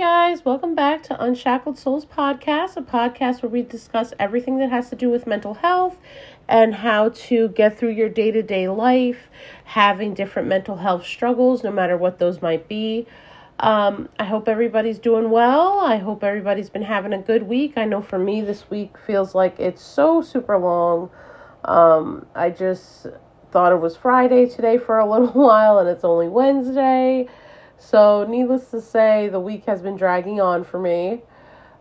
guys, welcome back to Unshackled Souls Podcast, a podcast where we discuss everything that has to do with mental health and how to get through your day to day life, having different mental health struggles, no matter what those might be. Um, I hope everybody's doing well. I hope everybody's been having a good week. I know for me, this week feels like it's so super long. Um, I just thought it was Friday today for a little while, and it's only Wednesday. So, needless to say, the week has been dragging on for me.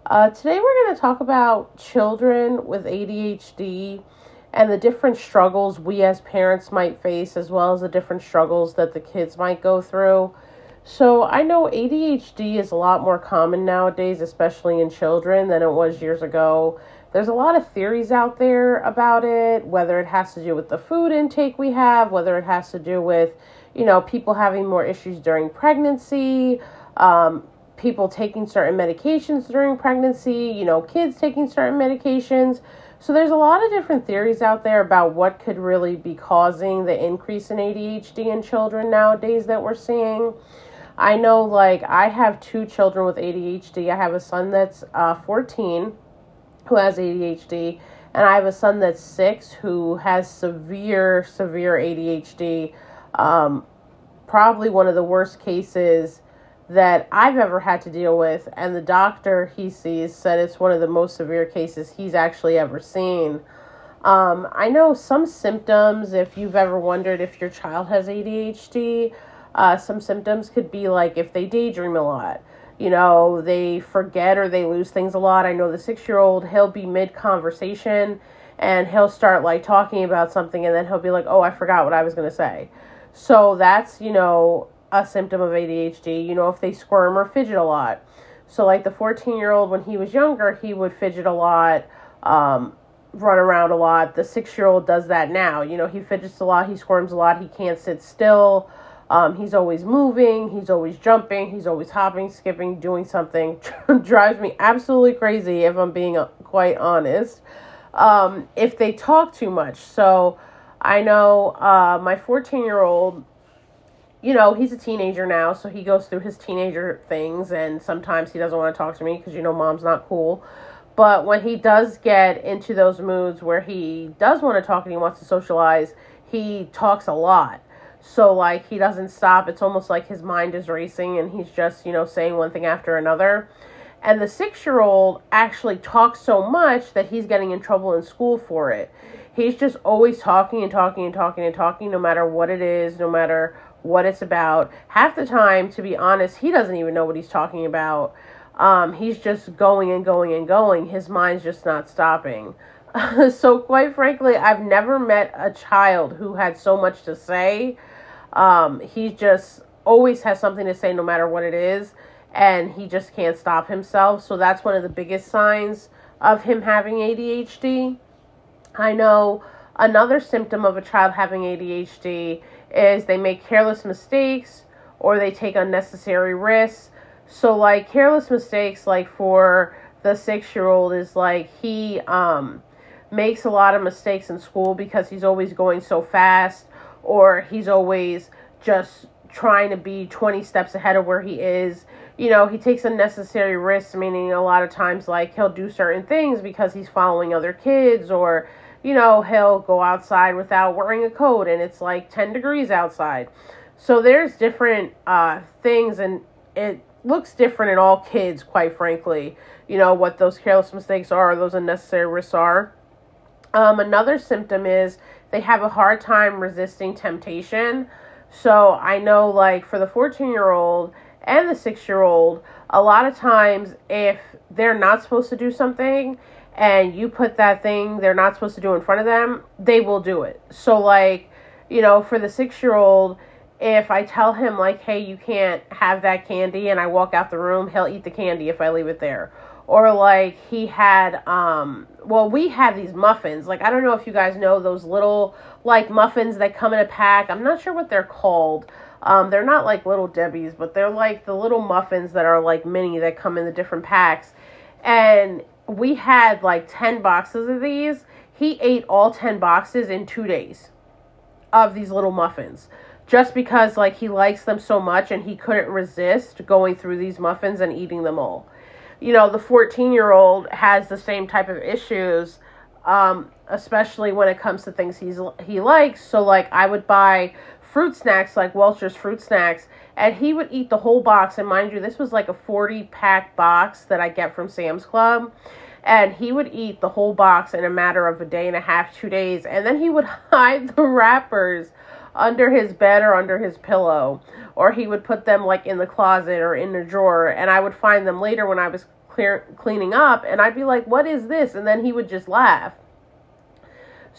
Uh, today, we're going to talk about children with ADHD and the different struggles we as parents might face, as well as the different struggles that the kids might go through. So, I know ADHD is a lot more common nowadays, especially in children, than it was years ago. There's a lot of theories out there about it, whether it has to do with the food intake we have, whether it has to do with you know, people having more issues during pregnancy, um, people taking certain medications during pregnancy, you know, kids taking certain medications. So there's a lot of different theories out there about what could really be causing the increase in ADHD in children nowadays that we're seeing. I know, like, I have two children with ADHD. I have a son that's uh, 14 who has ADHD, and I have a son that's six who has severe, severe ADHD. Um, probably one of the worst cases that I've ever had to deal with, and the doctor he sees said it's one of the most severe cases he's actually ever seen. Um, I know some symptoms, if you've ever wondered if your child has ADHD, uh, some symptoms could be like if they daydream a lot, you know, they forget or they lose things a lot. I know the six year old, he'll be mid conversation and he'll start like talking about something and then he'll be like, oh, I forgot what I was going to say. So that's, you know, a symptom of ADHD. You know, if they squirm or fidget a lot. So, like the 14 year old, when he was younger, he would fidget a lot, um, run around a lot. The six year old does that now. You know, he fidgets a lot, he squirms a lot, he can't sit still. Um, he's always moving, he's always jumping, he's always hopping, skipping, doing something. Drives me absolutely crazy if I'm being uh, quite honest. Um, if they talk too much. So, I know uh, my 14 year old, you know, he's a teenager now, so he goes through his teenager things, and sometimes he doesn't want to talk to me because, you know, mom's not cool. But when he does get into those moods where he does want to talk and he wants to socialize, he talks a lot. So, like, he doesn't stop. It's almost like his mind is racing and he's just, you know, saying one thing after another. And the six year old actually talks so much that he's getting in trouble in school for it he's just always talking and talking and talking and talking no matter what it is, no matter what it's about. Half the time, to be honest, he doesn't even know what he's talking about. Um, he's just going and going and going. His mind's just not stopping. so, quite frankly, I've never met a child who had so much to say. Um, he just always has something to say no matter what it is, and he just can't stop himself. So, that's one of the biggest signs of him having ADHD. I know another symptom of a child having ADHD is they make careless mistakes or they take unnecessary risks. So, like, careless mistakes, like for the six year old, is like he um, makes a lot of mistakes in school because he's always going so fast or he's always just trying to be 20 steps ahead of where he is. You know, he takes unnecessary risks, meaning a lot of times, like, he'll do certain things because he's following other kids or you know, he'll go outside without wearing a coat and it's like 10 degrees outside. So there's different uh, things and it looks different in all kids, quite frankly. You know, what those careless mistakes are, those unnecessary risks are. Um, another symptom is they have a hard time resisting temptation. So I know, like, for the 14 year old and the six year old, a lot of times if they're not supposed to do something, and you put that thing they're not supposed to do in front of them, they will do it. So, like, you know, for the six year old, if I tell him, like, hey, you can't have that candy, and I walk out the room, he'll eat the candy if I leave it there. Or, like, he had, um, well, we have these muffins. Like, I don't know if you guys know those little, like, muffins that come in a pack. I'm not sure what they're called. Um, they're not like little Debbie's, but they're like the little muffins that are like mini that come in the different packs. And we had like 10 boxes of these. He ate all 10 boxes in two days of these little muffins just because like he likes them so much and he couldn't resist going through these muffins and eating them all. You know, the 14 year old has the same type of issues, um, especially when it comes to things he's he likes. So like I would buy fruit snacks like Welch's fruit snacks and he would eat the whole box. And mind you this was like a 40 pack box that I get from Sam's Club. And he would eat the whole box in a matter of a day and a half, 2 days. And then he would hide the wrappers under his bed or under his pillow. Or he would put them like in the closet or in the drawer. And I would find them later when I was clear cleaning up. And I'd be like what is this? And then he would just laugh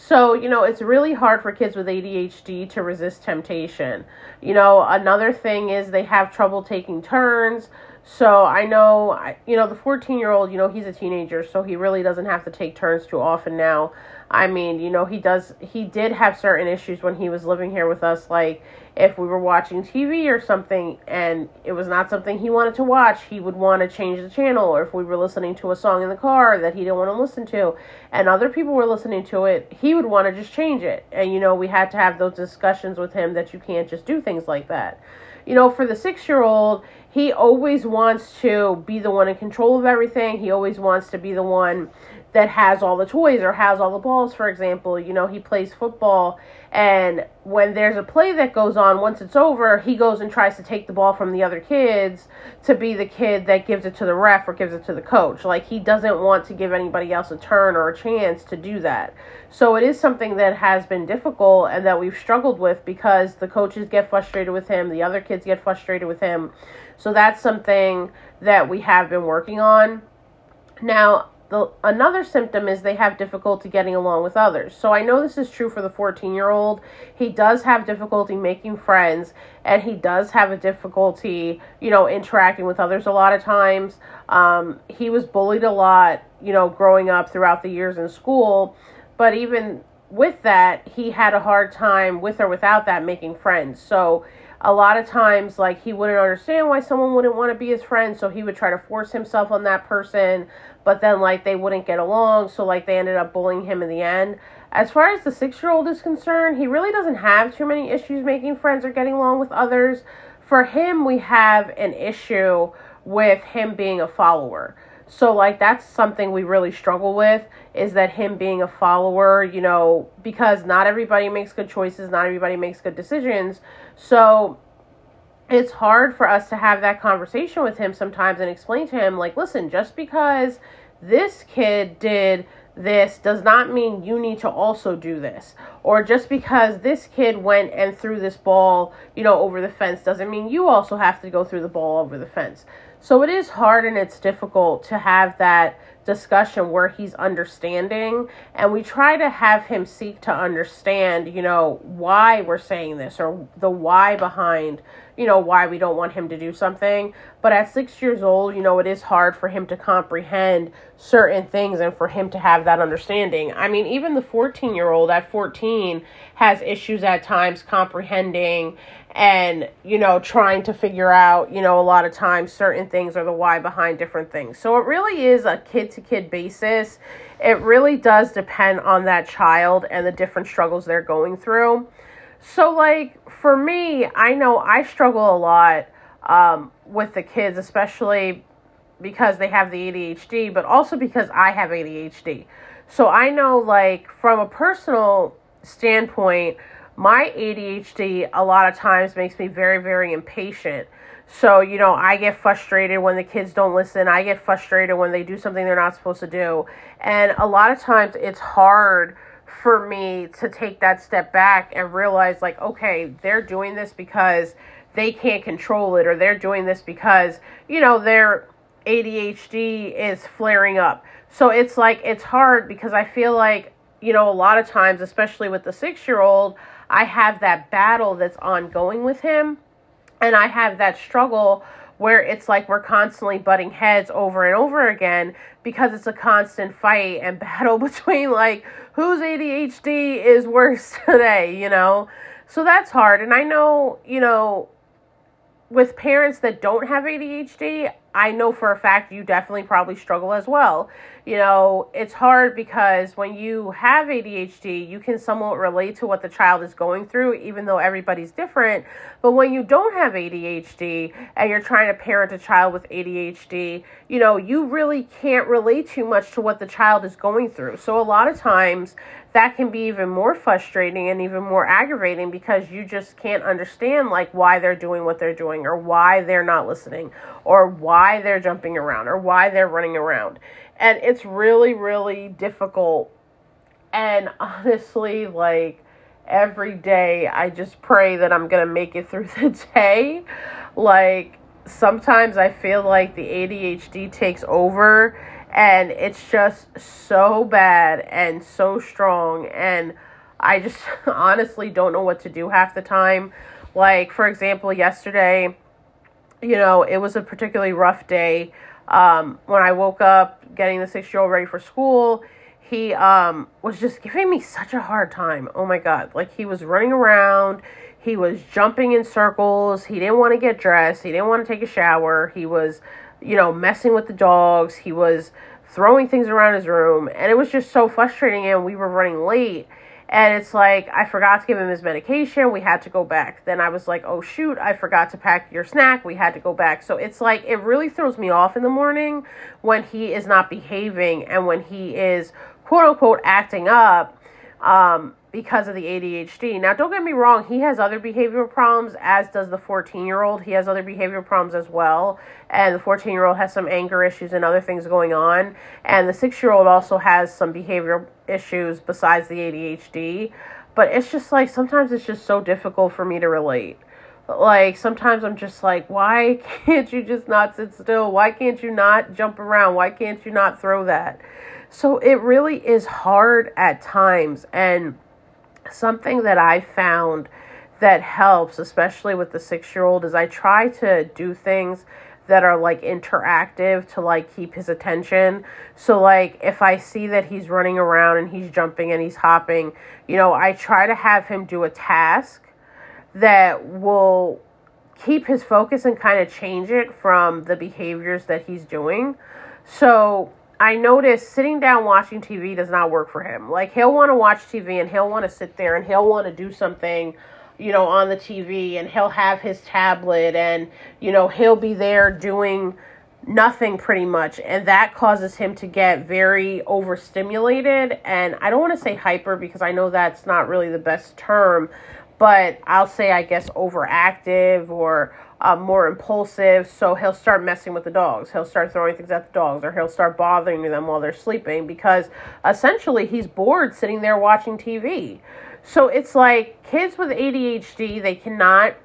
so, you know, it's really hard for kids with ADHD to resist temptation. You know, another thing is they have trouble taking turns. So I know, you know, the 14 year old, you know, he's a teenager, so he really doesn't have to take turns too often now. I mean, you know, he does, he did have certain issues when he was living here with us, like if we were watching TV or something and it was not something he wanted to watch, he would want to change the channel, or if we were listening to a song in the car that he didn't want to listen to and other people were listening to it, he would want to just change it. And, you know, we had to have those discussions with him that you can't just do things like that. You know, for the six year old, he always wants to be the one in control of everything. He always wants to be the one that has all the toys or has all the balls, for example. You know, he plays football, and when there's a play that goes on, once it's over, he goes and tries to take the ball from the other kids to be the kid that gives it to the ref or gives it to the coach. Like, he doesn't want to give anybody else a turn or a chance to do that. So, it is something that has been difficult and that we've struggled with because the coaches get frustrated with him, the other kids get frustrated with him. So, that's something that we have been working on. Now, the another symptom is they have difficulty getting along with others. So I know this is true for the 14-year-old. He does have difficulty making friends and he does have a difficulty, you know, interacting with others a lot of times. Um, he was bullied a lot, you know, growing up throughout the years in school, but even with that, he had a hard time with or without that making friends. So a lot of times like he wouldn't understand why someone wouldn't want to be his friend so he would try to force himself on that person but then like they wouldn't get along so like they ended up bullying him in the end. As far as the six year old is concerned he really doesn't have too many issues making friends or getting along with others. For him we have an issue with him being a follower so like that's something we really struggle with is that him being a follower, you know, because not everybody makes good choices, not everybody makes good decisions. So it's hard for us to have that conversation with him sometimes and explain to him like, listen, just because this kid did this does not mean you need to also do this. Or just because this kid went and threw this ball, you know, over the fence doesn't mean you also have to go through the ball over the fence. So it is hard and it's difficult to have that discussion where he's understanding and we try to have him seek to understand, you know, why we're saying this or the why behind, you know, why we don't want him to do something. But at 6 years old, you know, it is hard for him to comprehend certain things and for him to have that understanding. I mean, even the 14-year-old at 14 has issues at times comprehending and you know trying to figure out you know a lot of times certain things are the why behind different things so it really is a kid to kid basis it really does depend on that child and the different struggles they're going through so like for me i know i struggle a lot um, with the kids especially because they have the adhd but also because i have adhd so i know like from a personal standpoint my ADHD a lot of times makes me very, very impatient. So, you know, I get frustrated when the kids don't listen. I get frustrated when they do something they're not supposed to do. And a lot of times it's hard for me to take that step back and realize, like, okay, they're doing this because they can't control it, or they're doing this because, you know, their ADHD is flaring up. So it's like, it's hard because I feel like, you know, a lot of times, especially with the six year old, I have that battle that's ongoing with him. And I have that struggle where it's like we're constantly butting heads over and over again because it's a constant fight and battle between like whose ADHD is worse today, you know? So that's hard. And I know, you know, with parents that don't have ADHD, I know for a fact you definitely probably struggle as well. You know, it's hard because when you have ADHD, you can somewhat relate to what the child is going through, even though everybody's different. But when you don't have ADHD and you're trying to parent a child with ADHD, you know, you really can't relate too much to what the child is going through. So a lot of times, that can be even more frustrating and even more aggravating because you just can't understand like why they're doing what they're doing or why they're not listening or why they're jumping around or why they're running around. And it's really really difficult. And honestly like every day I just pray that I'm going to make it through the day. Like sometimes I feel like the ADHD takes over and it's just so bad and so strong and I just honestly don't know what to do half the time. Like for example, yesterday, you know, it was a particularly rough day. Um, when I woke up getting the six year old ready for school, he um, was just giving me such a hard time. Oh my god. Like he was running around, he was jumping in circles, he didn't want to get dressed, he didn't want to take a shower, he was you know, messing with the dogs. He was throwing things around his room. And it was just so frustrating. And we were running late. And it's like, I forgot to give him his medication. We had to go back. Then I was like, oh, shoot, I forgot to pack your snack. We had to go back. So it's like, it really throws me off in the morning when he is not behaving and when he is, quote unquote, acting up. Um, because of the ADHD. Now, don't get me wrong, he has other behavioral problems, as does the 14 year old. He has other behavioral problems as well. And the 14 year old has some anger issues and other things going on. And the six year old also has some behavioral issues besides the ADHD. But it's just like sometimes it's just so difficult for me to relate. Like sometimes I'm just like, why can't you just not sit still? Why can't you not jump around? Why can't you not throw that? So it really is hard at times. And something that I found that helps, especially with the six year old, is I try to do things that are like interactive to like keep his attention. So like if I see that he's running around and he's jumping and he's hopping, you know, I try to have him do a task that will keep his focus and kind of change it from the behaviors that he's doing. So I notice sitting down watching TV does not work for him. Like he'll want to watch TV and he'll want to sit there and he'll want to do something, you know, on the TV and he'll have his tablet and you know, he'll be there doing nothing pretty much and that causes him to get very overstimulated and I don't want to say hyper because I know that's not really the best term, but I'll say I guess overactive or uh, more impulsive, so he'll start messing with the dogs. He'll start throwing things at the dogs, or he'll start bothering them while they're sleeping because essentially he's bored sitting there watching TV. So it's like kids with ADHD, they cannot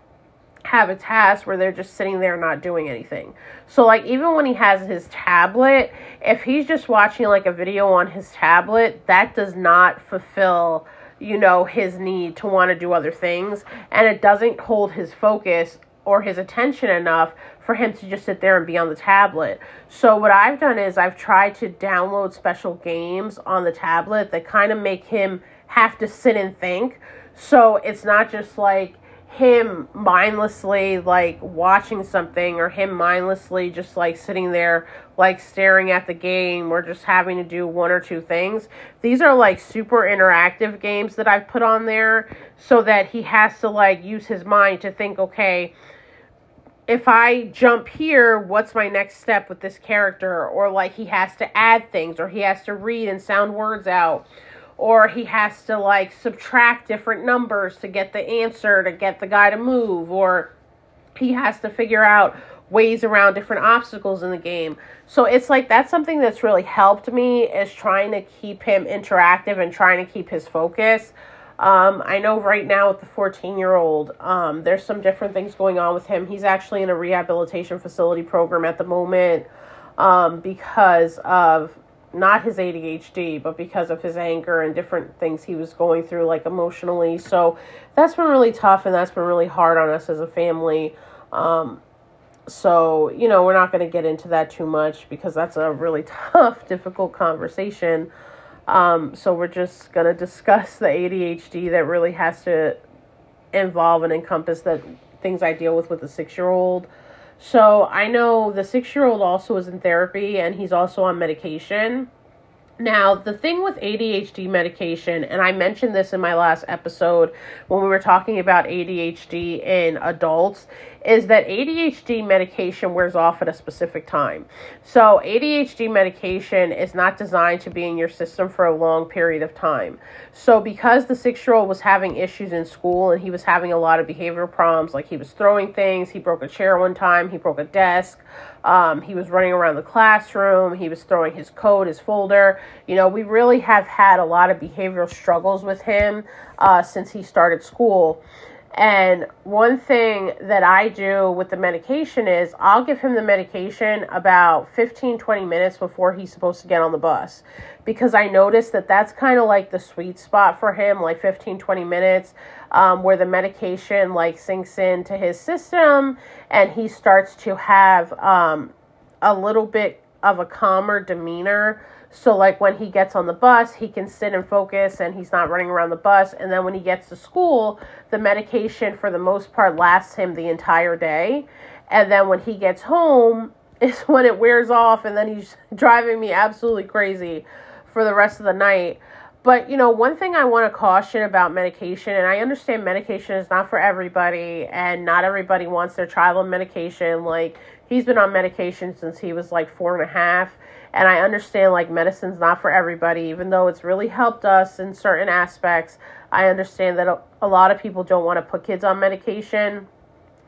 have a task where they're just sitting there not doing anything. So like even when he has his tablet, if he's just watching like a video on his tablet, that does not fulfill you know his need to want to do other things and it doesn't hold his focus or his attention enough for him to just sit there and be on the tablet. So what I've done is I've tried to download special games on the tablet that kind of make him have to sit and think. So it's not just like him mindlessly like watching something or him mindlessly just like sitting there like staring at the game or just having to do one or two things. These are like super interactive games that I've put on there so that he has to like use his mind to think, okay, if I jump here, what's my next step with this character? Or like he has to add things, or he has to read and sound words out, or he has to like subtract different numbers to get the answer to get the guy to move, or he has to figure out ways around different obstacles in the game. So it's like that's something that's really helped me is trying to keep him interactive and trying to keep his focus. Um, I know right now with the 14 year old, um, there's some different things going on with him. He's actually in a rehabilitation facility program at the moment um, because of not his ADHD, but because of his anger and different things he was going through, like emotionally. So that's been really tough and that's been really hard on us as a family. Um, so, you know, we're not going to get into that too much because that's a really tough, difficult conversation. Um, so we're just going to discuss the ADHD that really has to involve and encompass the things I deal with with a six year old. So I know the six year old also is in therapy and he's also on medication. Now, the thing with ADHD medication, and I mentioned this in my last episode when we were talking about ADHD in adults, is that ADHD medication wears off at a specific time. So, ADHD medication is not designed to be in your system for a long period of time. So, because the six year old was having issues in school and he was having a lot of behavioral problems, like he was throwing things, he broke a chair one time, he broke a desk, um, he was running around the classroom, he was throwing his coat, his folder. You know, we really have had a lot of behavioral struggles with him uh, since he started school. And one thing that I do with the medication is I'll give him the medication about 15, 20 minutes before he's supposed to get on the bus. Because I notice that that's kind of like the sweet spot for him, like 15, 20 minutes, um, where the medication like sinks into his system and he starts to have um, a little bit of a calmer demeanor so, like when he gets on the bus, he can sit and focus and he's not running around the bus. And then when he gets to school, the medication for the most part lasts him the entire day. And then when he gets home, is when it wears off, and then he's driving me absolutely crazy for the rest of the night. But, you know, one thing I want to caution about medication, and I understand medication is not for everybody, and not everybody wants their child on medication. Like, he's been on medication since he was like four and a half and I understand like medicine's not for everybody, even though it's really helped us in certain aspects. I understand that a, a lot of people don't want to put kids on medication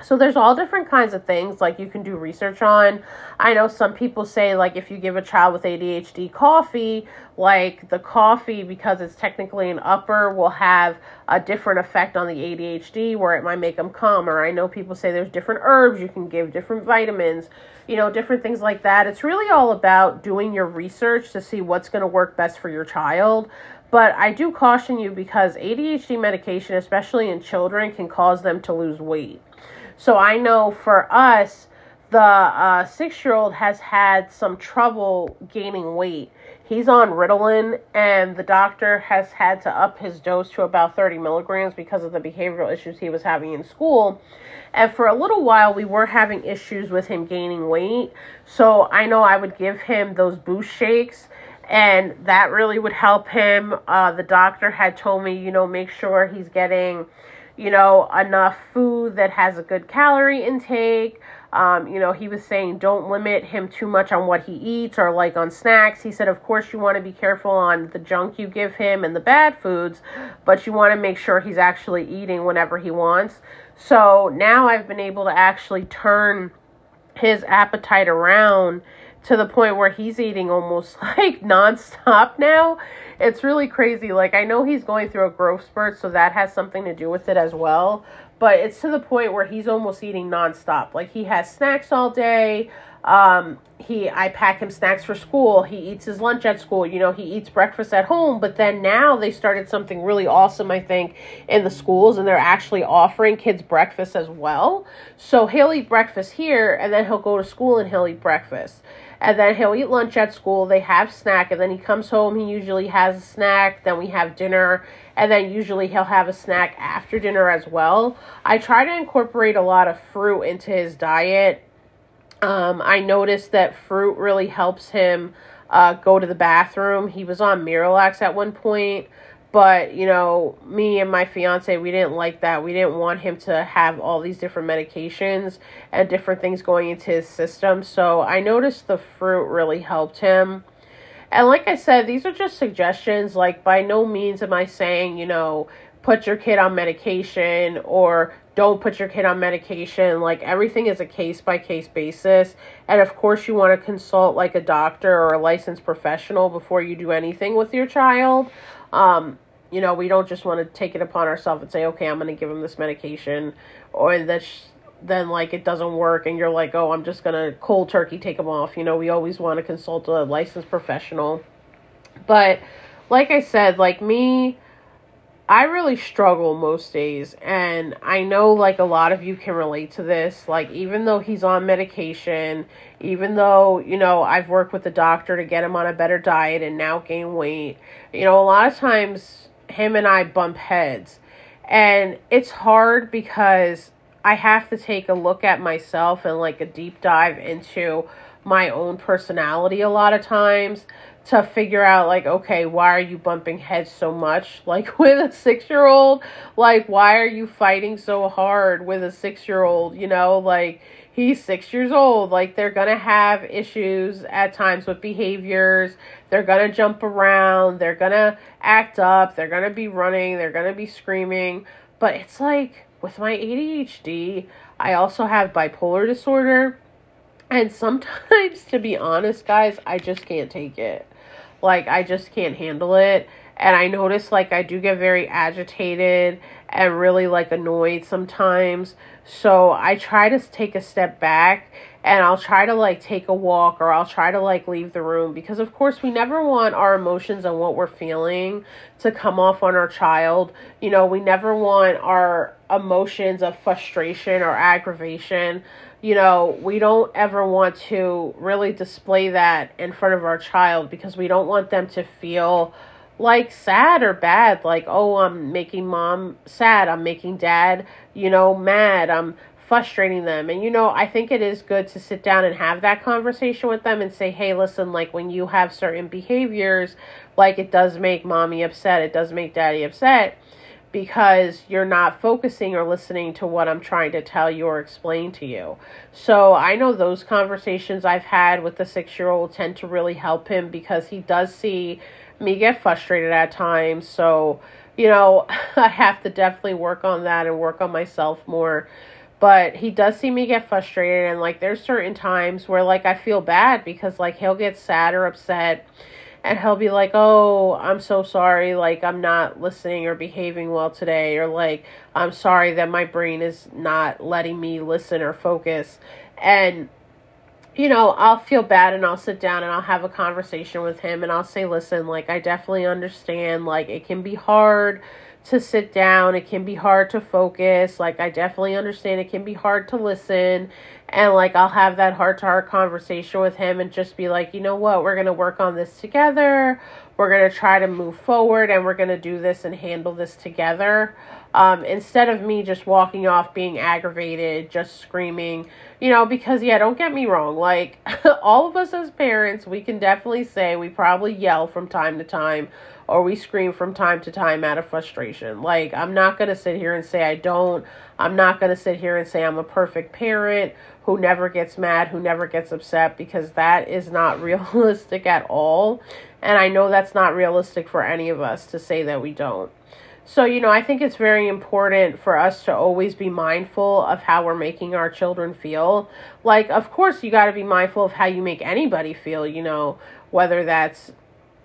so there's all different kinds of things like you can do research on. I know some people say like if you give a child with ADHD coffee, like the coffee because it's technically an upper will have a different effect on the ADHD where it might make them calmer. I know people say there's different herbs you can give, different vitamins, you know, different things like that. It's really all about doing your research to see what's going to work best for your child. But I do caution you because ADHD medication, especially in children, can cause them to lose weight. So I know for us, the uh, six year old has had some trouble gaining weight. He's on Ritalin, and the doctor has had to up his dose to about 30 milligrams because of the behavioral issues he was having in school. And for a little while, we were having issues with him gaining weight. So I know I would give him those boost shakes and that really would help him. Uh, the doctor had told me, you know, make sure he's getting you know, enough food that has a good calorie intake. Um, you know, he was saying don't limit him too much on what he eats or like on snacks. He said, of course, you want to be careful on the junk you give him and the bad foods, but you want to make sure he's actually eating whenever he wants. So now I've been able to actually turn his appetite around to the point where he's eating almost like nonstop now it's really crazy. Like I know he's going through a growth spurt, so that has something to do with it as well. But it's to the point where he's almost eating nonstop. Like he has snacks all day. Um, he I pack him snacks for school. He eats his lunch at school. You know, he eats breakfast at home. But then now they started something really awesome, I think, in the schools, and they're actually offering kids breakfast as well. So he'll eat breakfast here, and then he'll go to school and he'll eat breakfast and then he'll eat lunch at school. They have snack, and then he comes home. He usually has a snack. Then we have dinner, and then usually he'll have a snack after dinner as well. I try to incorporate a lot of fruit into his diet. Um, I noticed that fruit really helps him uh, go to the bathroom. He was on Miralax at one point. But, you know, me and my fiance, we didn't like that. We didn't want him to have all these different medications and different things going into his system. So I noticed the fruit really helped him. And like I said, these are just suggestions. Like, by no means am I saying, you know, put your kid on medication or don't put your kid on medication. Like, everything is a case by case basis. And of course, you want to consult like a doctor or a licensed professional before you do anything with your child. Um, you know, we don't just want to take it upon ourselves and say, okay, I'm going to give him this medication, or that then like it doesn't work, and you're like, oh, I'm just going to cold turkey take him off. You know, we always want to consult a licensed professional. But like I said, like me, I really struggle most days, and I know like a lot of you can relate to this. Like, even though he's on medication, even though, you know, I've worked with the doctor to get him on a better diet and now gain weight, you know, a lot of times him and I bump heads. And it's hard because I have to take a look at myself and like a deep dive into my own personality a lot of times to figure out like okay why are you bumping heads so much? Like with a 6 year old like why are you fighting so hard with a 6 year old you know like he's 6 years old. Like they're to have issues at times with behaviors. They're to jump around. They're to act up. They're to be running. They're to be screaming. But it's like with my ADHD I also have bipolar disorder and sometimes, to be honest, guys, I just can't take it. Like, I just can't handle it. And I notice, like, I do get very agitated and really, like, annoyed sometimes. So I try to take a step back and I'll try to, like, take a walk or I'll try to, like, leave the room. Because, of course, we never want our emotions and what we're feeling to come off on our child. You know, we never want our emotions of frustration or aggravation you know, we don't ever want to really display that in front of our child because we don't want them to feel like sad or bad like oh i'm making mom sad i'm making dad you know mad i'm frustrating them. And you know i think it is good to sit down and have that conversation with them and say hey listen like when you have certain behaviors like it does make mommy upset it does make daddy upset because you're not focusing or listening to what I'm trying to tell you or explain to you. So I know those conversations I've had with the six year old tend to really help him because he does see me get frustrated at times. So, you know, I have to definitely work on that and work on myself more. But he does see me get frustrated, and like there's certain times where like I feel bad because like he'll get sad or upset and he'll be like, "Oh, I'm so sorry. Like I'm not listening or behaving well today or like I'm sorry that my brain is not letting me listen or focus." And you know, I'll feel bad and I'll sit down and I'll have a conversation with him and I'll say, "Listen, like I definitely understand like it can be hard to sit down. It can be hard to focus. Like, I definitely understand it can be hard to listen. And, like, I'll have that heart to heart conversation with him and just be like, you know what? We're going to work on this together. We're going to try to move forward and we're going to do this and handle this together. Um, instead of me just walking off being aggravated, just screaming, you know, because, yeah, don't get me wrong. Like, all of us as parents, we can definitely say we probably yell from time to time or we scream from time to time out of frustration. Like, I'm not going to sit here and say I don't. I'm not going to sit here and say I'm a perfect parent who never gets mad, who never gets upset, because that is not realistic at all. And I know that's not realistic for any of us to say that we don't. So, you know, I think it's very important for us to always be mindful of how we're making our children feel. Like, of course, you got to be mindful of how you make anybody feel, you know, whether that's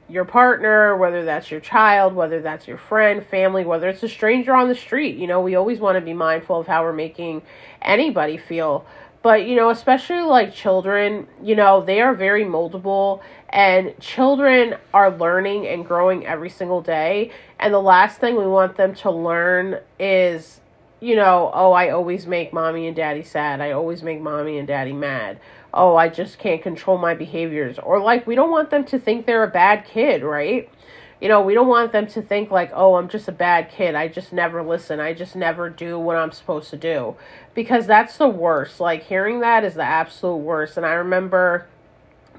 your partner, whether that's your child, whether that's your friend, family, whether it's a stranger on the street. You know, we always want to be mindful of how we're making anybody feel. But, you know, especially like children, you know, they are very moldable and children are learning and growing every single day. And the last thing we want them to learn is, you know, oh, I always make mommy and daddy sad. I always make mommy and daddy mad oh, I just can't control my behaviors. Or like, we don't want them to think they're a bad kid, right? You know, we don't want them to think like, oh, I'm just a bad kid. I just never listen. I just never do what I'm supposed to do. Because that's the worst. Like, hearing that is the absolute worst. And I remember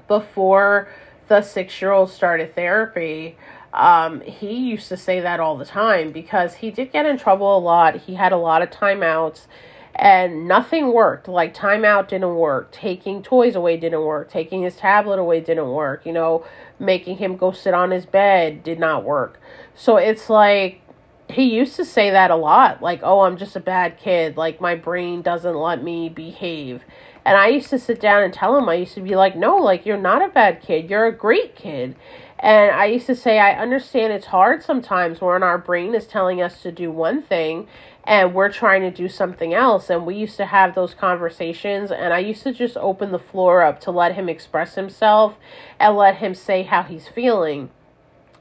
before the six year old started therapy, um, he used to say that all the time because he did get in trouble a lot. He had a lot of timeouts and nothing worked. Like timeout didn't work, taking toys away didn't work, taking his tablet away didn't work, you know, making him go sit on his bed did not work. So it's like he used to say that a lot, like, "Oh, I'm just a bad kid, like my brain doesn't let me behave." And I used to sit down and tell him, I used to be like, "No, like you're not a bad kid. You're a great kid." And I used to say, I understand it's hard sometimes when our brain is telling us to do one thing and we're trying to do something else. And we used to have those conversations, and I used to just open the floor up to let him express himself and let him say how he's feeling.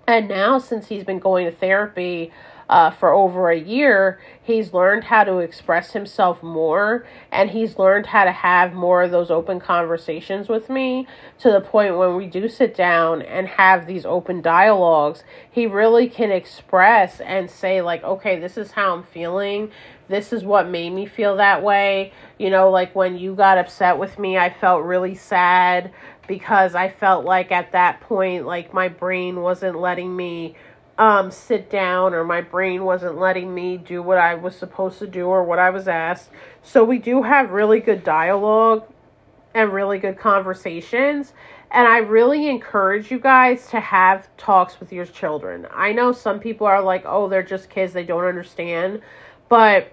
And now, since he's been going to therapy, uh, for over a year, he's learned how to express himself more and he's learned how to have more of those open conversations with me to the point when we do sit down and have these open dialogues, he really can express and say, like, okay, this is how I'm feeling. This is what made me feel that way. You know, like when you got upset with me, I felt really sad because I felt like at that point, like my brain wasn't letting me um, sit down or my brain wasn't letting me do what I was supposed to do or what I was asked. So we do have really good dialogue and really good conversations. And I really encourage you guys to have talks with your children. I know some people are like, oh, they're just kids, they don't understand. But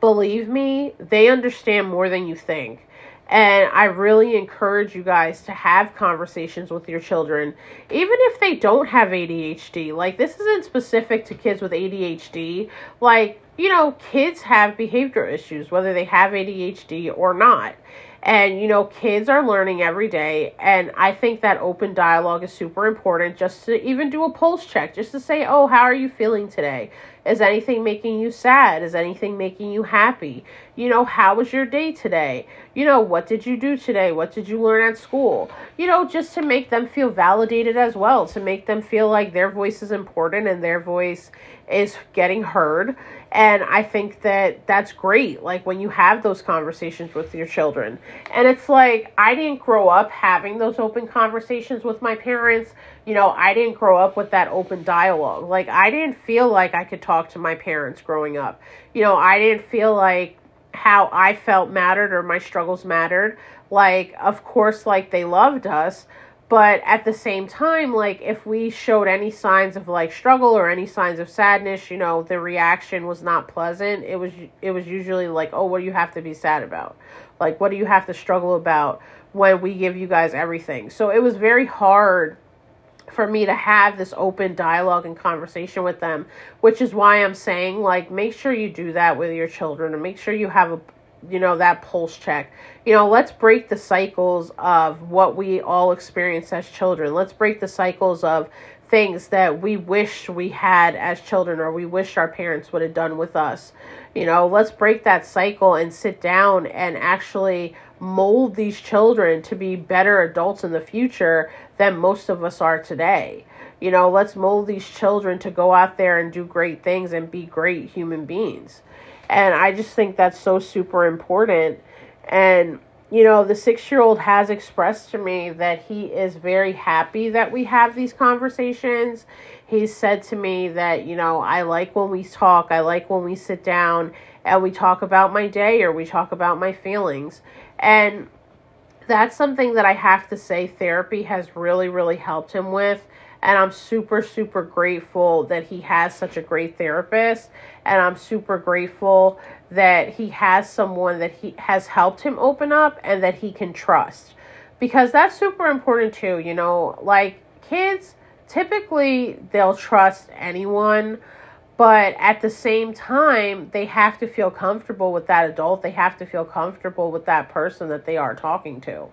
believe me, they understand more than you think. And I really encourage you guys to have conversations with your children, even if they don't have ADHD. Like, this isn't specific to kids with ADHD. Like, you know, kids have behavioral issues, whether they have ADHD or not. And, you know, kids are learning every day. And I think that open dialogue is super important just to even do a pulse check, just to say, oh, how are you feeling today? Is anything making you sad? Is anything making you happy? You know, how was your day today? You know, what did you do today? What did you learn at school? You know, just to make them feel validated as well, to make them feel like their voice is important and their voice is getting heard. And I think that that's great. Like when you have those conversations with your children. And it's like, I didn't grow up having those open conversations with my parents you know, I didn't grow up with that open dialogue. Like, I didn't feel like I could talk to my parents growing up. You know, I didn't feel like how I felt mattered or my struggles mattered. Like, of course, like they loved us, but at the same time, like if we showed any signs of like struggle or any signs of sadness, you know, the reaction was not pleasant. It was it was usually like, "Oh, what do you have to be sad about?" Like, what do you have to struggle about when we give you guys everything? So it was very hard for me to have this open dialogue and conversation with them, which is why I'm saying like make sure you do that with your children and make sure you have a you know that pulse check. You know, let's break the cycles of what we all experience as children. Let's break the cycles of things that we wish we had as children or we wish our parents would have done with us. You know, let's break that cycle and sit down and actually mold these children to be better adults in the future than most of us are today. You know, let's mold these children to go out there and do great things and be great human beings. And I just think that's so super important. And, you know, the six year old has expressed to me that he is very happy that we have these conversations. He's said to me that, you know, I like when we talk, I like when we sit down and we talk about my day or we talk about my feelings. And that's something that I have to say therapy has really, really helped him with. And I'm super, super grateful that he has such a great therapist. And I'm super grateful that he has someone that he has helped him open up and that he can trust. Because that's super important too. You know, like kids, typically they'll trust anyone but at the same time they have to feel comfortable with that adult. They have to feel comfortable with that person that they are talking to.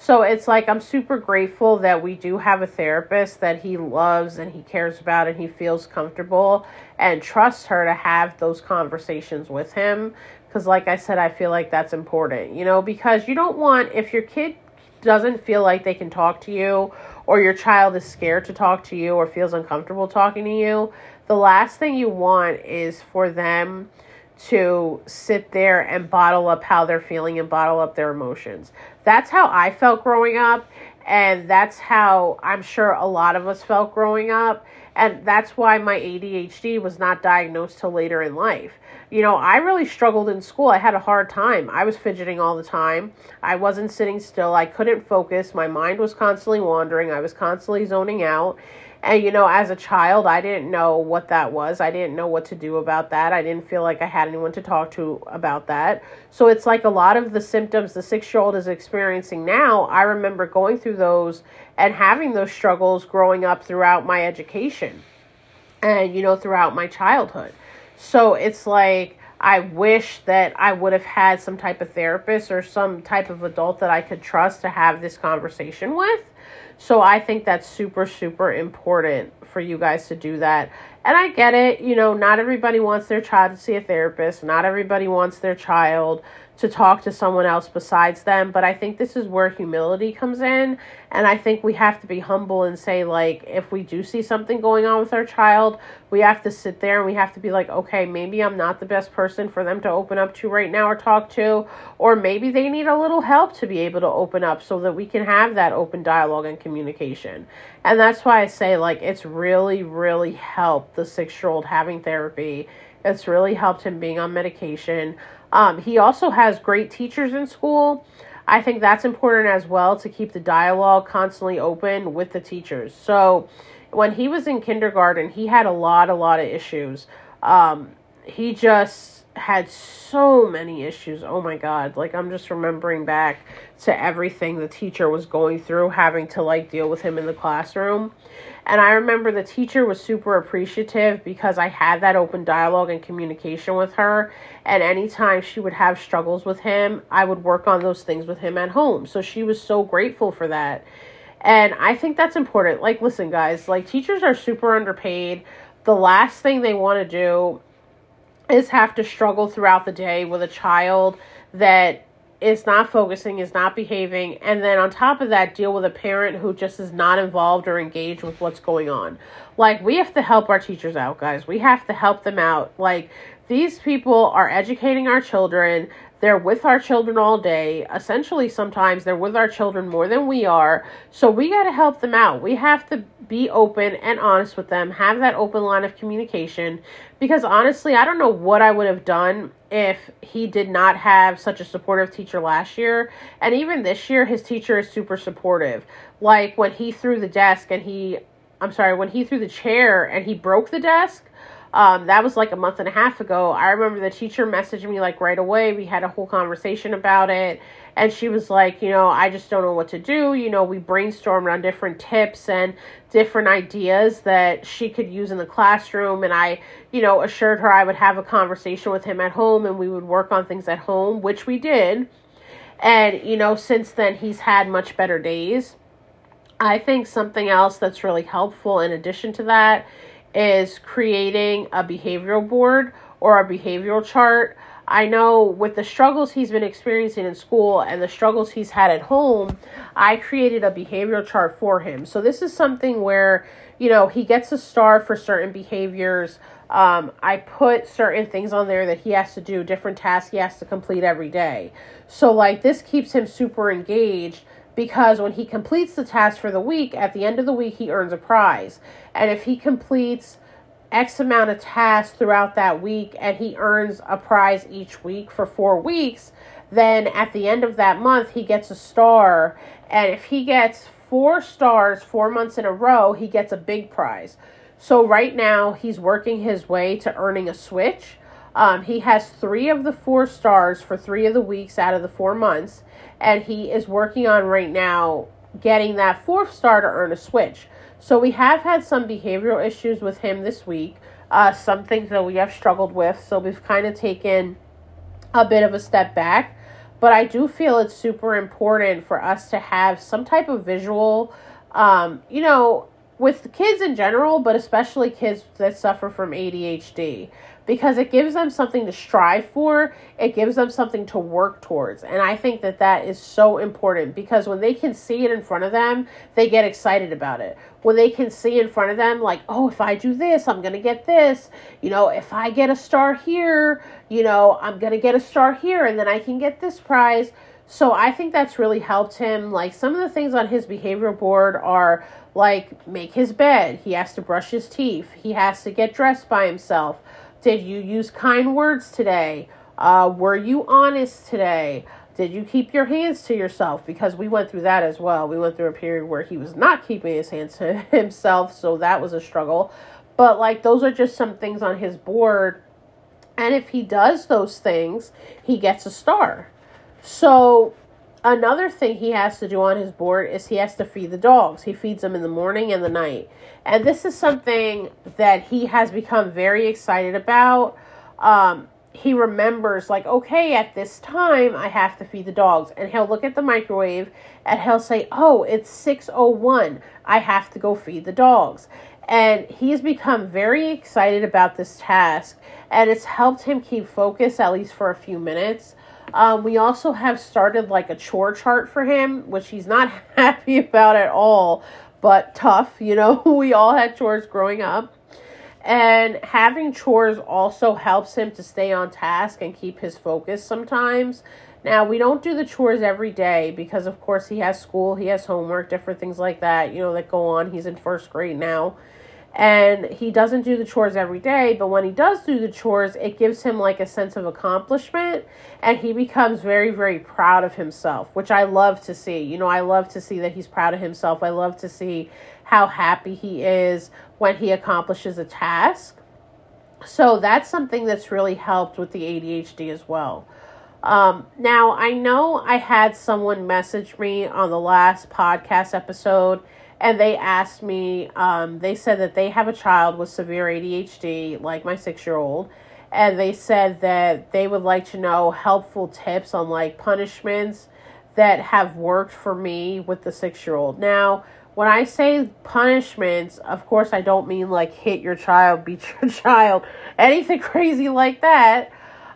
So it's like i'm super grateful that we do have a therapist that he loves and he cares about and he feels comfortable and trusts her to have those conversations with him. Because like i said i feel like that's important you know because you don't want if your kid doesn't feel like they can talk to you or your child is scared to talk to you or feels uncomfortable talking to you the last thing you want is for them to sit there and bottle up how they're feeling and bottle up their emotions. That's how I felt growing up. And that's how I'm sure a lot of us felt growing up. And that's why my ADHD was not diagnosed till later in life. You know, I really struggled in school. I had a hard time. I was fidgeting all the time. I wasn't sitting still. I couldn't focus. My mind was constantly wandering. I was constantly zoning out. And, you know, as a child, I didn't know what that was. I didn't know what to do about that. I didn't feel like I had anyone to talk to about that. So it's like a lot of the symptoms the six year old is experiencing now. I remember going through those and having those struggles growing up throughout my education and, you know, throughout my childhood. So it's like, I wish that I would have had some type of therapist or some type of adult that I could trust to have this conversation with. So I think that's super, super important for you guys to do that. And I get it, you know, not everybody wants their child to see a therapist, not everybody wants their child to talk to someone else besides them. But I think this is where humility comes in. And I think we have to be humble and say, like, if we do see something going on with our child, we have to sit there and we have to be like, okay, maybe I'm not the best person for them to open up to right now or talk to. Or maybe they need a little help to be able to open up so that we can have that open dialogue and communication. And that's why I say, like, it's really, really helped the six year old having therapy. It's really helped him being on medication. Um, he also has great teachers in school. I think that's important as well to keep the dialogue constantly open with the teachers. So when he was in kindergarten, he had a lot, a lot of issues. Um, he just had so many issues. Oh my God. Like, I'm just remembering back to everything the teacher was going through, having to like deal with him in the classroom. And I remember the teacher was super appreciative because I had that open dialogue and communication with her. And anytime she would have struggles with him, I would work on those things with him at home. So she was so grateful for that. And I think that's important. Like, listen, guys, like, teachers are super underpaid. The last thing they want to do is have to struggle throughout the day with a child that is not focusing, is not behaving, and then on top of that, deal with a parent who just is not involved or engaged with what's going on. Like, we have to help our teachers out, guys. We have to help them out. Like, these people are educating our children. They're with our children all day. Essentially, sometimes they're with our children more than we are. So we got to help them out. We have to be open and honest with them, have that open line of communication. Because honestly, I don't know what I would have done if he did not have such a supportive teacher last year. And even this year, his teacher is super supportive. Like when he threw the desk and he, I'm sorry, when he threw the chair and he broke the desk um, that was like a month and a half ago. I remember the teacher messaged me like right away. We had a whole conversation about it. And she was like, you know, I just don't know what to do. You know, we brainstormed on different tips and different ideas that she could use in the classroom. And I, you know, assured her I would have a conversation with him at home and we would work on things at home, which we did. And, you know, since then, he's had much better days. I think something else that's really helpful in addition to that is creating a behavioral board or a behavioral chart. I know with the struggles he's been experiencing in school and the struggles he's had at home, I created a behavioral chart for him. So this is something where, you know, he gets a star for certain behaviors. Um, I put certain things on there that he has to do, different tasks he has to complete every day. So, like, this keeps him super engaged because when he completes the task for the week, at the end of the week, he earns a prize. And if he completes X amount of tasks throughout that week and he earns a prize each week for four weeks, then at the end of that month, he gets a star. And if he gets four stars four months in a row, he gets a big prize. So right now, he's working his way to earning a Switch. Um, he has three of the four stars for three of the weeks out of the four months and he is working on right now getting that fourth star to earn a switch. So we have had some behavioral issues with him this week, uh, some things that we have struggled with. So we've kind of taken a bit of a step back. But I do feel it's super important for us to have some type of visual, um, you know, with kids in general, but especially kids that suffer from ADHD because it gives them something to strive for, it gives them something to work towards. And I think that that is so important because when they can see it in front of them, they get excited about it. When they can see in front of them, like, oh, if I do this, I'm going to get this. You know, if I get a star here, you know, I'm going to get a star here and then I can get this prize. So I think that's really helped him. Like some of the things on his behavioral board are like make his bed, he has to brush his teeth, he has to get dressed by himself. Did you use kind words today? Uh, were you honest today? Did you keep your hands to yourself? Because we went through that as well. We went through a period where he was not keeping his hands to himself, so that was a struggle. But like those are just some things on his board. And if he does those things, he gets a star. So another thing he has to do on his board is he has to feed the dogs. He feeds them in the morning and the night. And this is something that he has become very excited about. Um, he remembers like okay at this time i have to feed the dogs and he'll look at the microwave and he'll say oh it's 601 i have to go feed the dogs and he's become very excited about this task and it's helped him keep focus at least for a few minutes um, we also have started like a chore chart for him which he's not happy about at all but tough you know we all had chores growing up and having chores also helps him to stay on task and keep his focus sometimes. Now, we don't do the chores every day because, of course, he has school, he has homework, different things like that, you know, that go on. He's in first grade now. And he doesn't do the chores every day, but when he does do the chores, it gives him like a sense of accomplishment and he becomes very, very proud of himself, which I love to see. You know, I love to see that he's proud of himself. I love to see how happy he is when he accomplishes a task. So that's something that's really helped with the ADHD as well. Um, now, I know I had someone message me on the last podcast episode and they asked me, um, they said that they have a child with severe ADHD, like my six year old, and they said that they would like to know helpful tips on like punishments that have worked for me with the six year old. Now, when I say punishments, of course, I don't mean like hit your child, beat your child, anything crazy like that.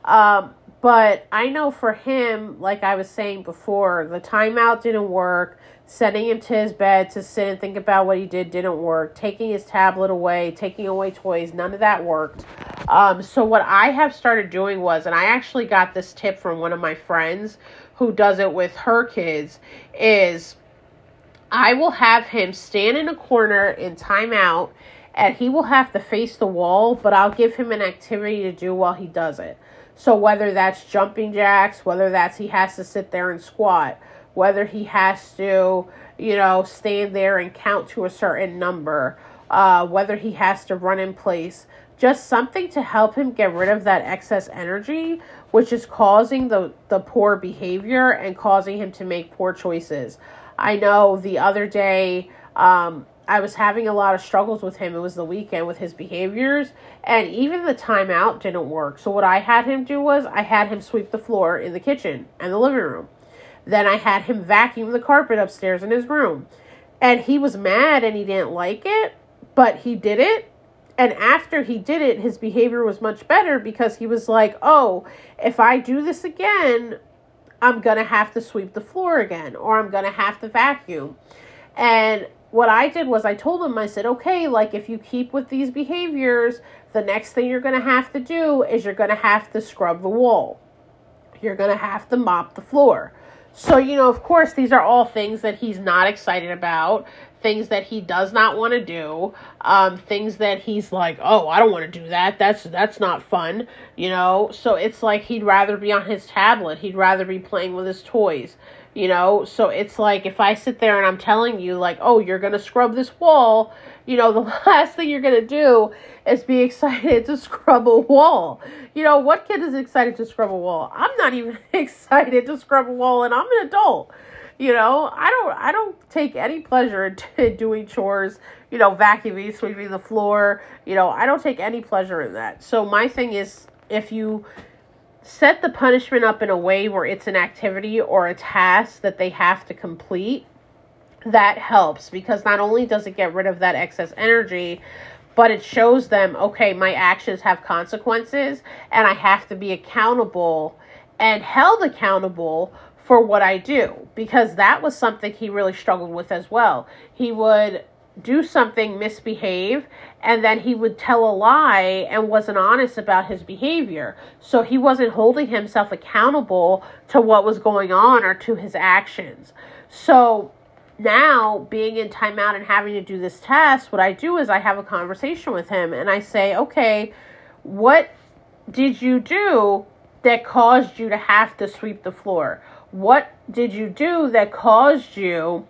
Um, but I know for him, like I was saying before, the timeout didn't work. Sending him to his bed to sit and think about what he did didn't work. Taking his tablet away, taking away toys, none of that worked. Um, so, what I have started doing was, and I actually got this tip from one of my friends who does it with her kids, is I will have him stand in a corner in timeout and he will have to face the wall, but I'll give him an activity to do while he does it. So whether that's jumping jacks, whether that's he has to sit there and squat, whether he has to, you know, stand there and count to a certain number, uh, whether he has to run in place, just something to help him get rid of that excess energy, which is causing the, the poor behavior and causing him to make poor choices. I know the other day, um, I was having a lot of struggles with him. It was the weekend with his behaviors, and even the timeout didn't work. So, what I had him do was I had him sweep the floor in the kitchen and the living room. Then I had him vacuum the carpet upstairs in his room. And he was mad and he didn't like it, but he did it. And after he did it, his behavior was much better because he was like, oh, if I do this again, I'm going to have to sweep the floor again or I'm going to have to vacuum. And what I did was I told him, I said, okay, like if you keep with these behaviors, the next thing you're going to have to do is you're going to have to scrub the wall. You're going to have to mop the floor. So, you know, of course, these are all things that he's not excited about things that he does not want to do, um, things that he's like, oh, I don't want to do that. That's that's not fun, you know. So it's like he'd rather be on his tablet. He'd rather be playing with his toys, you know. So it's like if I sit there and I'm telling you like, oh, you're gonna scrub this wall, you know, the last thing you're gonna do is be excited to scrub a wall. You know, what kid is excited to scrub a wall? I'm not even excited to scrub a wall, and I'm an adult you know, I don't I don't take any pleasure in doing chores, you know, vacuuming, sweeping the floor, you know, I don't take any pleasure in that. So my thing is if you set the punishment up in a way where it's an activity or a task that they have to complete, that helps because not only does it get rid of that excess energy, but it shows them, okay, my actions have consequences and I have to be accountable and held accountable for what I do because that was something he really struggled with as well. He would do something, misbehave, and then he would tell a lie and wasn't honest about his behavior. So he wasn't holding himself accountable to what was going on or to his actions. So now, being in timeout and having to do this test, what I do is I have a conversation with him and I say, okay, what did you do that caused you to have to sweep the floor? What did you do that caused you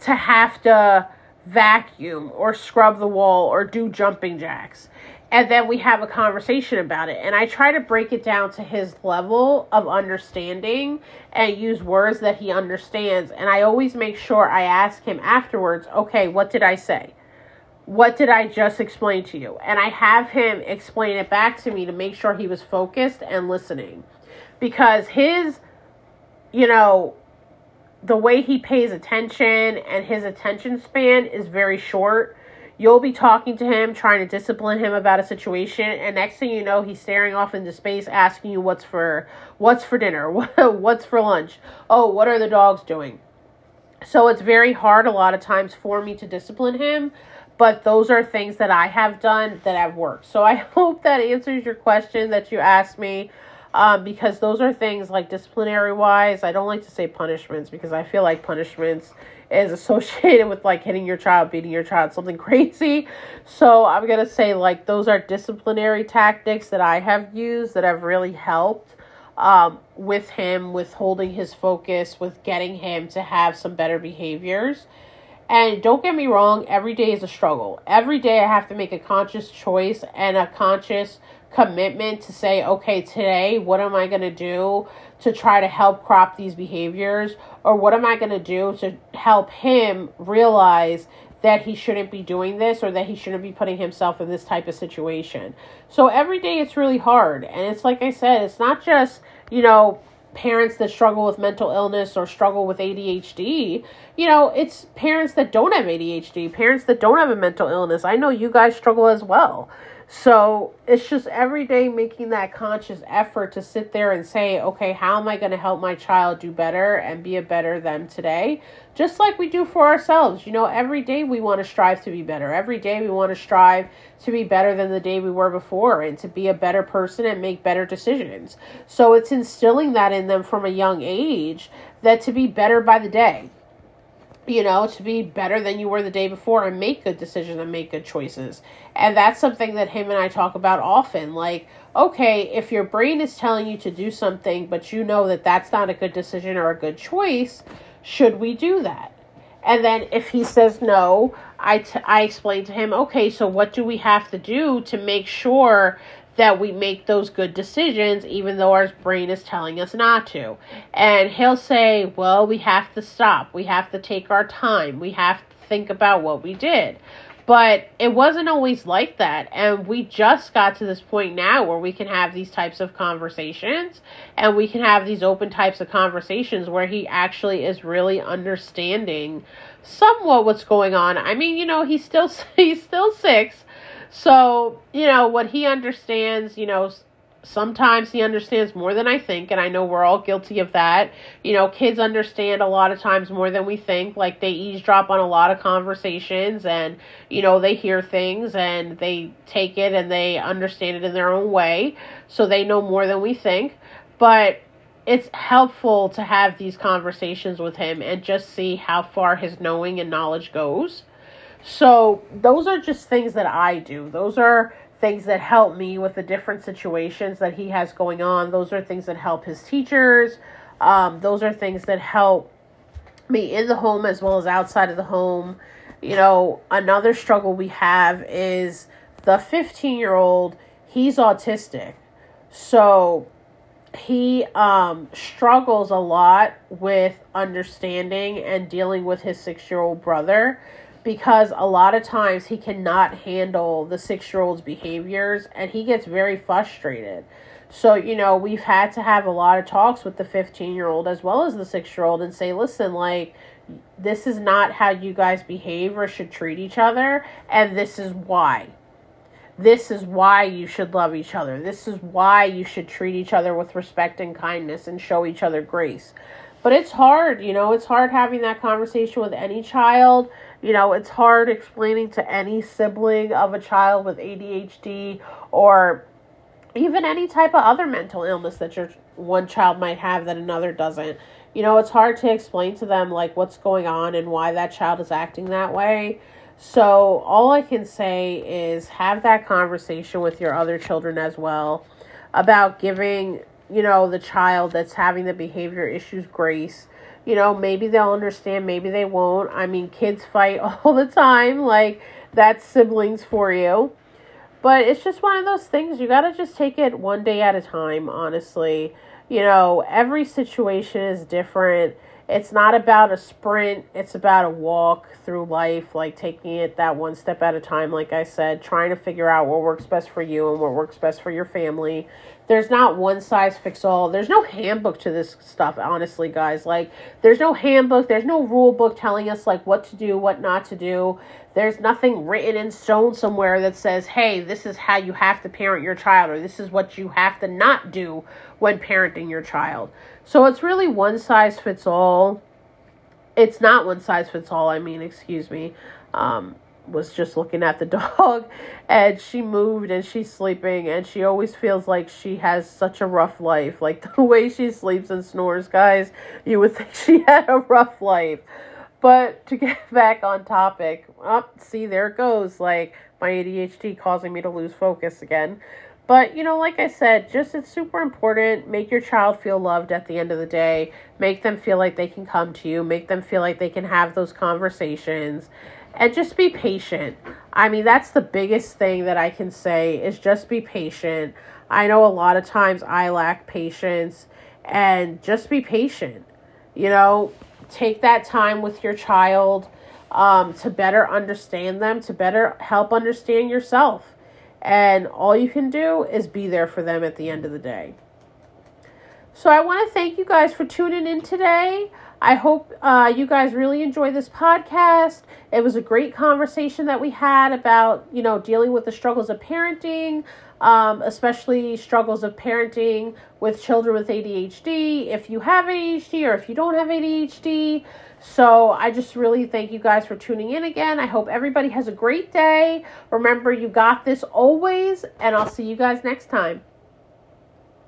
to have to vacuum or scrub the wall or do jumping jacks? And then we have a conversation about it. And I try to break it down to his level of understanding and use words that he understands. And I always make sure I ask him afterwards, okay, what did I say? what did I just explain to you? And I have him explain it back to me to make sure he was focused and listening. Because his, you know, the way he pays attention and his attention span is very short. You'll be talking to him, trying to discipline him about a situation, and next thing you know, he's staring off into space, asking you what's for what's for dinner, what's for lunch. Oh, what are the dogs doing? So it's very hard a lot of times for me to discipline him but those are things that I have done that have worked. So I hope that answers your question that you asked me. Um, because those are things like disciplinary wise. I don't like to say punishments because I feel like punishments is associated with like hitting your child, beating your child, something crazy. So I'm gonna say like those are disciplinary tactics that I have used that have really helped um, with him, with holding his focus, with getting him to have some better behaviors. And don't get me wrong, every day is a struggle. Every day I have to make a conscious choice and a conscious commitment to say, okay, today, what am I going to do to try to help crop these behaviors? Or what am I going to do to help him realize that he shouldn't be doing this or that he shouldn't be putting himself in this type of situation? So every day it's really hard. And it's like I said, it's not just, you know, parents that struggle with mental illness or struggle with ADHD. You know, it's parents that don't have ADHD, parents that don't have a mental illness. I know you guys struggle as well. So it's just every day making that conscious effort to sit there and say, okay, how am I going to help my child do better and be a better them today? Just like we do for ourselves. You know, every day we want to strive to be better. Every day we want to strive to be better than the day we were before and to be a better person and make better decisions. So it's instilling that in them from a young age that to be better by the day you know, to be better than you were the day before and make good decisions and make good choices. And that's something that him and I talk about often. Like, okay, if your brain is telling you to do something, but you know that that's not a good decision or a good choice, should we do that? And then if he says no, I, t- I explain to him, okay, so what do we have to do to make sure that we make those good decisions even though our brain is telling us not to. And he'll say, Well, we have to stop. We have to take our time. We have to think about what we did. But it wasn't always like that. And we just got to this point now where we can have these types of conversations and we can have these open types of conversations where he actually is really understanding somewhat what's going on. I mean, you know, he's still he's still 6, so, you know, what he understands, you know, sometimes he understands more than I think, and I know we're all guilty of that. You know, kids understand a lot of times more than we think. Like, they eavesdrop on a lot of conversations, and, you know, they hear things and they take it and they understand it in their own way. So they know more than we think. But it's helpful to have these conversations with him and just see how far his knowing and knowledge goes so, those are just things that I do. Those are things that help me with the different situations that he has going on. Those are things that help his teachers. Um, those are things that help me in the home as well as outside of the home. You know, another struggle we have is the 15 year old, he's autistic. So, he um, struggles a lot with understanding and dealing with his six year old brother because a lot of times he cannot handle the six year old's behaviors and he gets very frustrated. So, you know, we've had to have a lot of talks with the 15 year old as well as the six year old and say, listen, like, this is not how you guys behave or should treat each other, and this is why. This is why you should love each other. This is why you should treat each other with respect and kindness and show each other grace. But it's hard, you know, it's hard having that conversation with any child you know, it's hard explaining to any sibling of a child with ADHD or even any type of other mental illness that your one child might have that another doesn't. You know, it's hard to explain to them like what's going on and why that child is acting that way. So, all I can say is have that conversation with your other children as well about giving, you know, the child that's having the behavior issues grace you know, maybe they'll understand, maybe they won't. I mean, kids fight all the time. Like, that's siblings for you. But it's just one of those things. You got to just take it one day at a time, honestly. You know, every situation is different. it's not about a sprint, it's about a walk through life, like taking it that one step at a time, like I said, trying to figure out what works best for you and what works best for your family. There's not one size fits all. There's no handbook to this stuff, honestly, guys. Like, there's no handbook, there's no rule book telling us, like, what to do, what not to do. There's nothing written in stone somewhere that says, hey, this is how you have to parent your child, or this is what you have to not do when parenting your child. So it's really one size fits all. It's not one size fits all, I mean, excuse me. Um, was just looking at the dog and she moved and she's sleeping and she always feels like she has such a rough life. Like the way she sleeps and snores, guys, you would think she had a rough life. But to get back on topic, up, oh, see, there it goes. Like my ADHD causing me to lose focus again. But, you know, like I said, just it's super important. Make your child feel loved at the end of the day. Make them feel like they can come to you. Make them feel like they can have those conversations. And just be patient. I mean, that's the biggest thing that I can say is just be patient. I know a lot of times I lack patience. And just be patient. You know, take that time with your child um, to better understand them, to better help understand yourself. And all you can do is be there for them at the end of the day. So I want to thank you guys for tuning in today. I hope uh, you guys really enjoy this podcast. It was a great conversation that we had about, you know, dealing with the struggles of parenting, um, especially struggles of parenting with children with ADHD. If you have ADHD or if you don't have ADHD. So I just really thank you guys for tuning in again. I hope everybody has a great day. Remember, you got this always, and I'll see you guys next time.